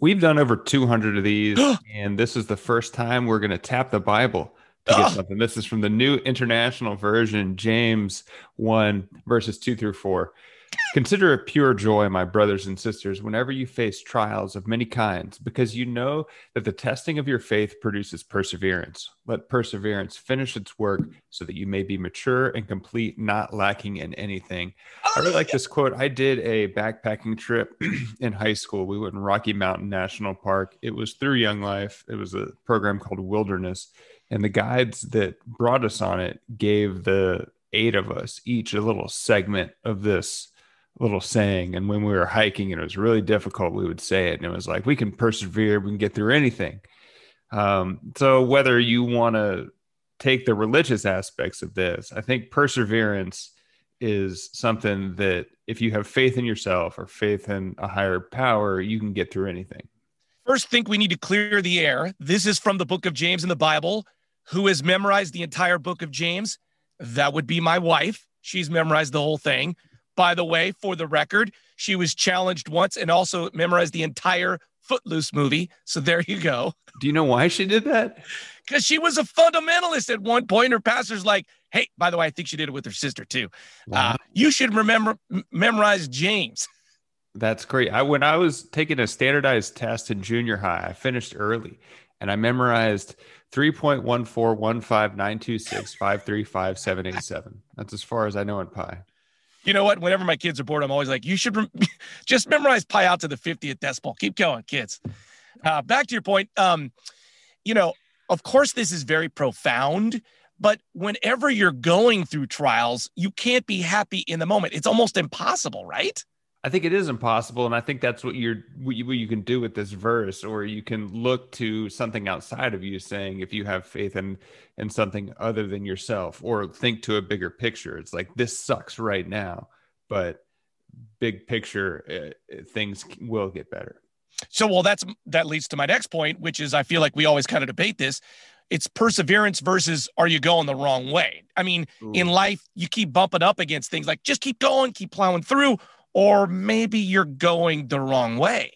We've done over 200 of these, and this is the first time we're going to tap the Bible to get something. This is from the new international version, James 1, verses 2 through 4. Consider it pure joy, my brothers and sisters, whenever you face trials of many kinds, because you know that the testing of your faith produces perseverance. Let perseverance finish its work so that you may be mature and complete, not lacking in anything. I really like this quote. I did a backpacking trip in high school. We went in Rocky Mountain National Park. It was through Young Life, it was a program called Wilderness. And the guides that brought us on it gave the eight of us each a little segment of this little saying. And when we were hiking and it was really difficult, we would say it. And it was like, we can persevere, we can get through anything. Um, so whether you want to take the religious aspects of this, I think perseverance is something that if you have faith in yourself or faith in a higher power, you can get through anything. First, think we need to clear the air. This is from the book of James in the Bible. Who has memorized the entire book of James? That would be my wife. She's memorized the whole thing. By the way, for the record, she was challenged once and also memorized the entire Footloose movie. So there you go. Do you know why she did that? Because she was a fundamentalist at one point. Her pastor's like, hey, by the way, I think she did it with her sister too. Wow. Uh, you should remember m- memorize James. That's great. I when I was taking a standardized test in junior high, I finished early and I memorized 3.1415926535787. That's as far as I know in pi you know what? Whenever my kids are bored, I'm always like, you should rem- just memorize pi out to the 50th decimal. Keep going, kids. Uh, back to your point. Um, you know, of course, this is very profound, but whenever you're going through trials, you can't be happy in the moment. It's almost impossible, right? I think it is impossible, and I think that's what you're what you, what you, can do with this verse, or you can look to something outside of you, saying if you have faith in in something other than yourself, or think to a bigger picture. It's like this sucks right now, but big picture, uh, things will get better. So, well, that's that leads to my next point, which is I feel like we always kind of debate this. It's perseverance versus are you going the wrong way? I mean, Ooh. in life, you keep bumping up against things like just keep going, keep plowing through or maybe you're going the wrong way.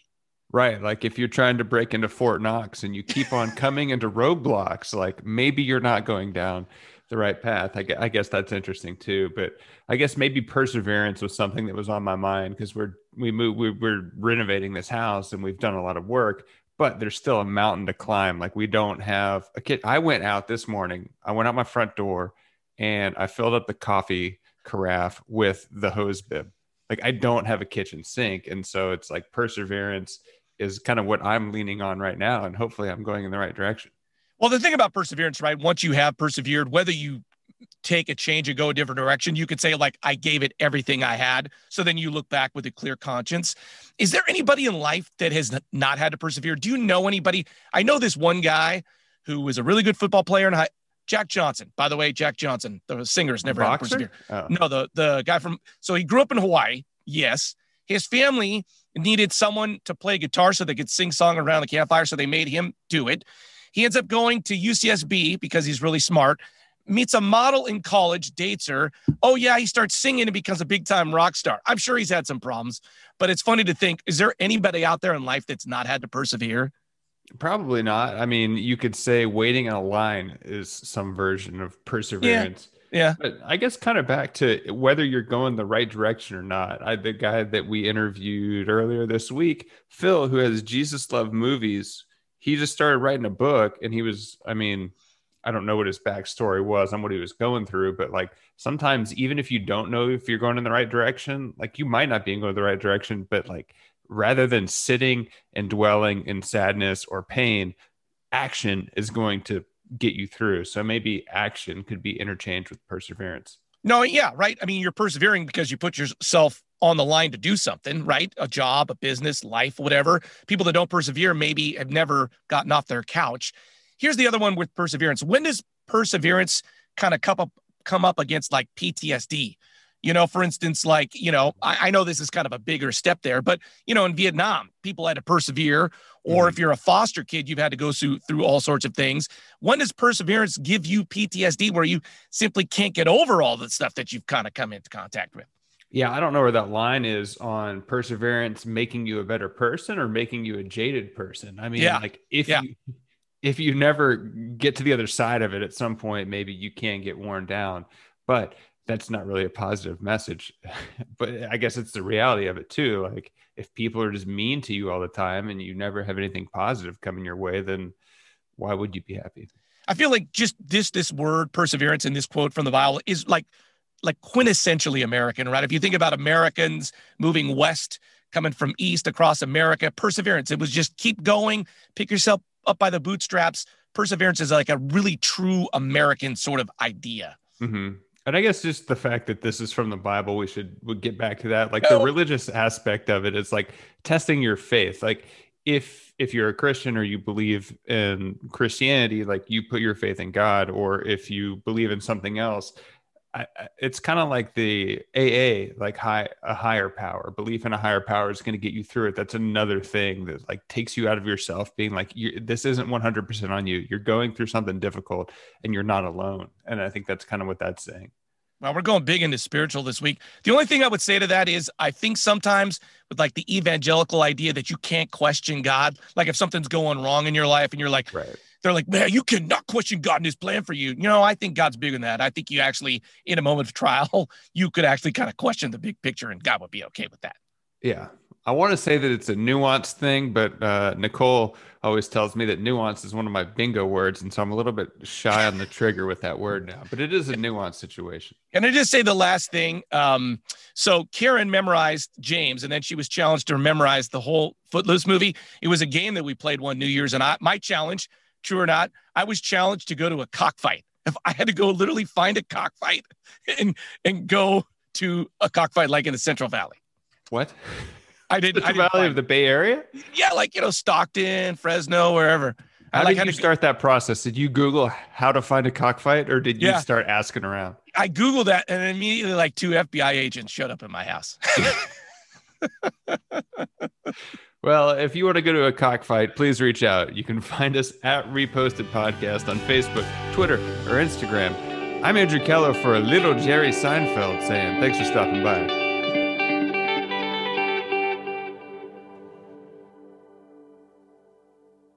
Right. Like if you're trying to break into Fort Knox and you keep on coming into roadblocks, like maybe you're not going down the right path. I, I guess that's interesting too. But I guess maybe perseverance was something that was on my mind because we're we move we, we're renovating this house and we've done a lot of work, but there's still a mountain to climb. Like we don't have a kid. I went out this morning. I went out my front door and I filled up the coffee carafe with the hose bib like I don't have a kitchen sink. And so it's like perseverance is kind of what I'm leaning on right now. And hopefully I'm going in the right direction. Well, the thing about perseverance, right? Once you have persevered, whether you take a change and go a different direction, you could say, like, I gave it everything I had. So then you look back with a clear conscience. Is there anybody in life that has not had to persevere? Do you know anybody? I know this one guy who was a really good football player in high, Jack Johnson. By the way, Jack Johnson, the singer's never had persevered. Oh. No, the the guy from so he grew up in Hawaii. Yes, his family needed someone to play guitar so they could sing song around the campfire, so they made him do it. He ends up going to UCSB because he's really smart. Meets a model in college, dates her. Oh yeah, he starts singing and becomes a big time rock star. I'm sure he's had some problems, but it's funny to think: is there anybody out there in life that's not had to persevere? Probably not. I mean, you could say waiting in a line is some version of perseverance. Yeah. yeah. But I guess kind of back to whether you're going the right direction or not. I the guy that we interviewed earlier this week, Phil, who has Jesus Love movies, he just started writing a book and he was, I mean, I don't know what his backstory was and what he was going through, but like sometimes even if you don't know if you're going in the right direction, like you might not be going the right direction, but like rather than sitting and dwelling in sadness or pain, action is going to get you through. So maybe action could be interchanged with perseverance. No, yeah, right. I mean, you're persevering because you put yourself on the line to do something, right? A job, a business, life, whatever. People that don't persevere maybe have never gotten off their couch. here's the other one with perseverance. When does perseverance kind of come up come up against like PTSD? You know, for instance, like, you know, I, I, know this is kind of a bigger step there, but, you know, in Vietnam, people had to persevere. Or mm-hmm. if you're a foster kid, you've had to go through, through all sorts of things. When does perseverance give you PTSD where you simply can't get over all the stuff that you've kind of come into contact with? Yeah, I don't know where that line is on perseverance making you a better person or making you a jaded person. I mean, yeah. like if yeah. you if you never get to the other side of it at some point, maybe you can get worn down. But that's not really a positive message but i guess it's the reality of it too. Like if people are just mean to you all the time and you never have anything positive coming your way then why would you be happy? I feel like just this this word perseverance in this quote from the bible is like like quintessentially american right? If you think about americans moving west coming from east across america perseverance. It was just keep going pick yourself up by the bootstraps. Perseverance is like a really true american sort of idea. Mm-hmm. And I guess just the fact that this is from the Bible, we should we get back to that. Like the religious aspect of it is like testing your faith. Like if if you're a Christian or you believe in Christianity, like you put your faith in God, or if you believe in something else, I, it's kind of like the AA, like high a higher power. Belief in a higher power is going to get you through it. That's another thing that like takes you out of yourself, being like, this isn't 100% on you. You're going through something difficult, and you're not alone. And I think that's kind of what that's saying. Well, we're going big into spiritual this week. The only thing I would say to that is I think sometimes with like the evangelical idea that you can't question God, like if something's going wrong in your life and you're like, right they're like, man, you cannot question God and his plan for you. You know, I think God's bigger than that. I think you actually, in a moment of trial, you could actually kind of question the big picture and God would be okay with that. Yeah. I want to say that it's a nuanced thing, but uh, Nicole always tells me that nuance is one of my bingo words. And so I'm a little bit shy on the trigger with that word now, but it is a nuanced situation. Can I just say the last thing? Um, so Karen memorized James and then she was challenged to memorize the whole Footloose movie. It was a game that we played one New Year's. And I, my challenge true or not, I was challenged to go to a cockfight. If I had to go literally find a cockfight and and go to a cockfight like in the Central Valley. What? I did. The I Valley of the Bay Area? Yeah, like you know, Stockton, Fresno, wherever. How I did you start that process? Did you Google how to find a cockfight, or did you yeah. start asking around? I Googled that, and immediately, like two FBI agents showed up in my house. Well, if you want to go to a cockfight, please reach out. You can find us at Reposted Podcast on Facebook, Twitter, or Instagram. I'm Andrew Keller for a little Jerry Seinfeld saying thanks for stopping by.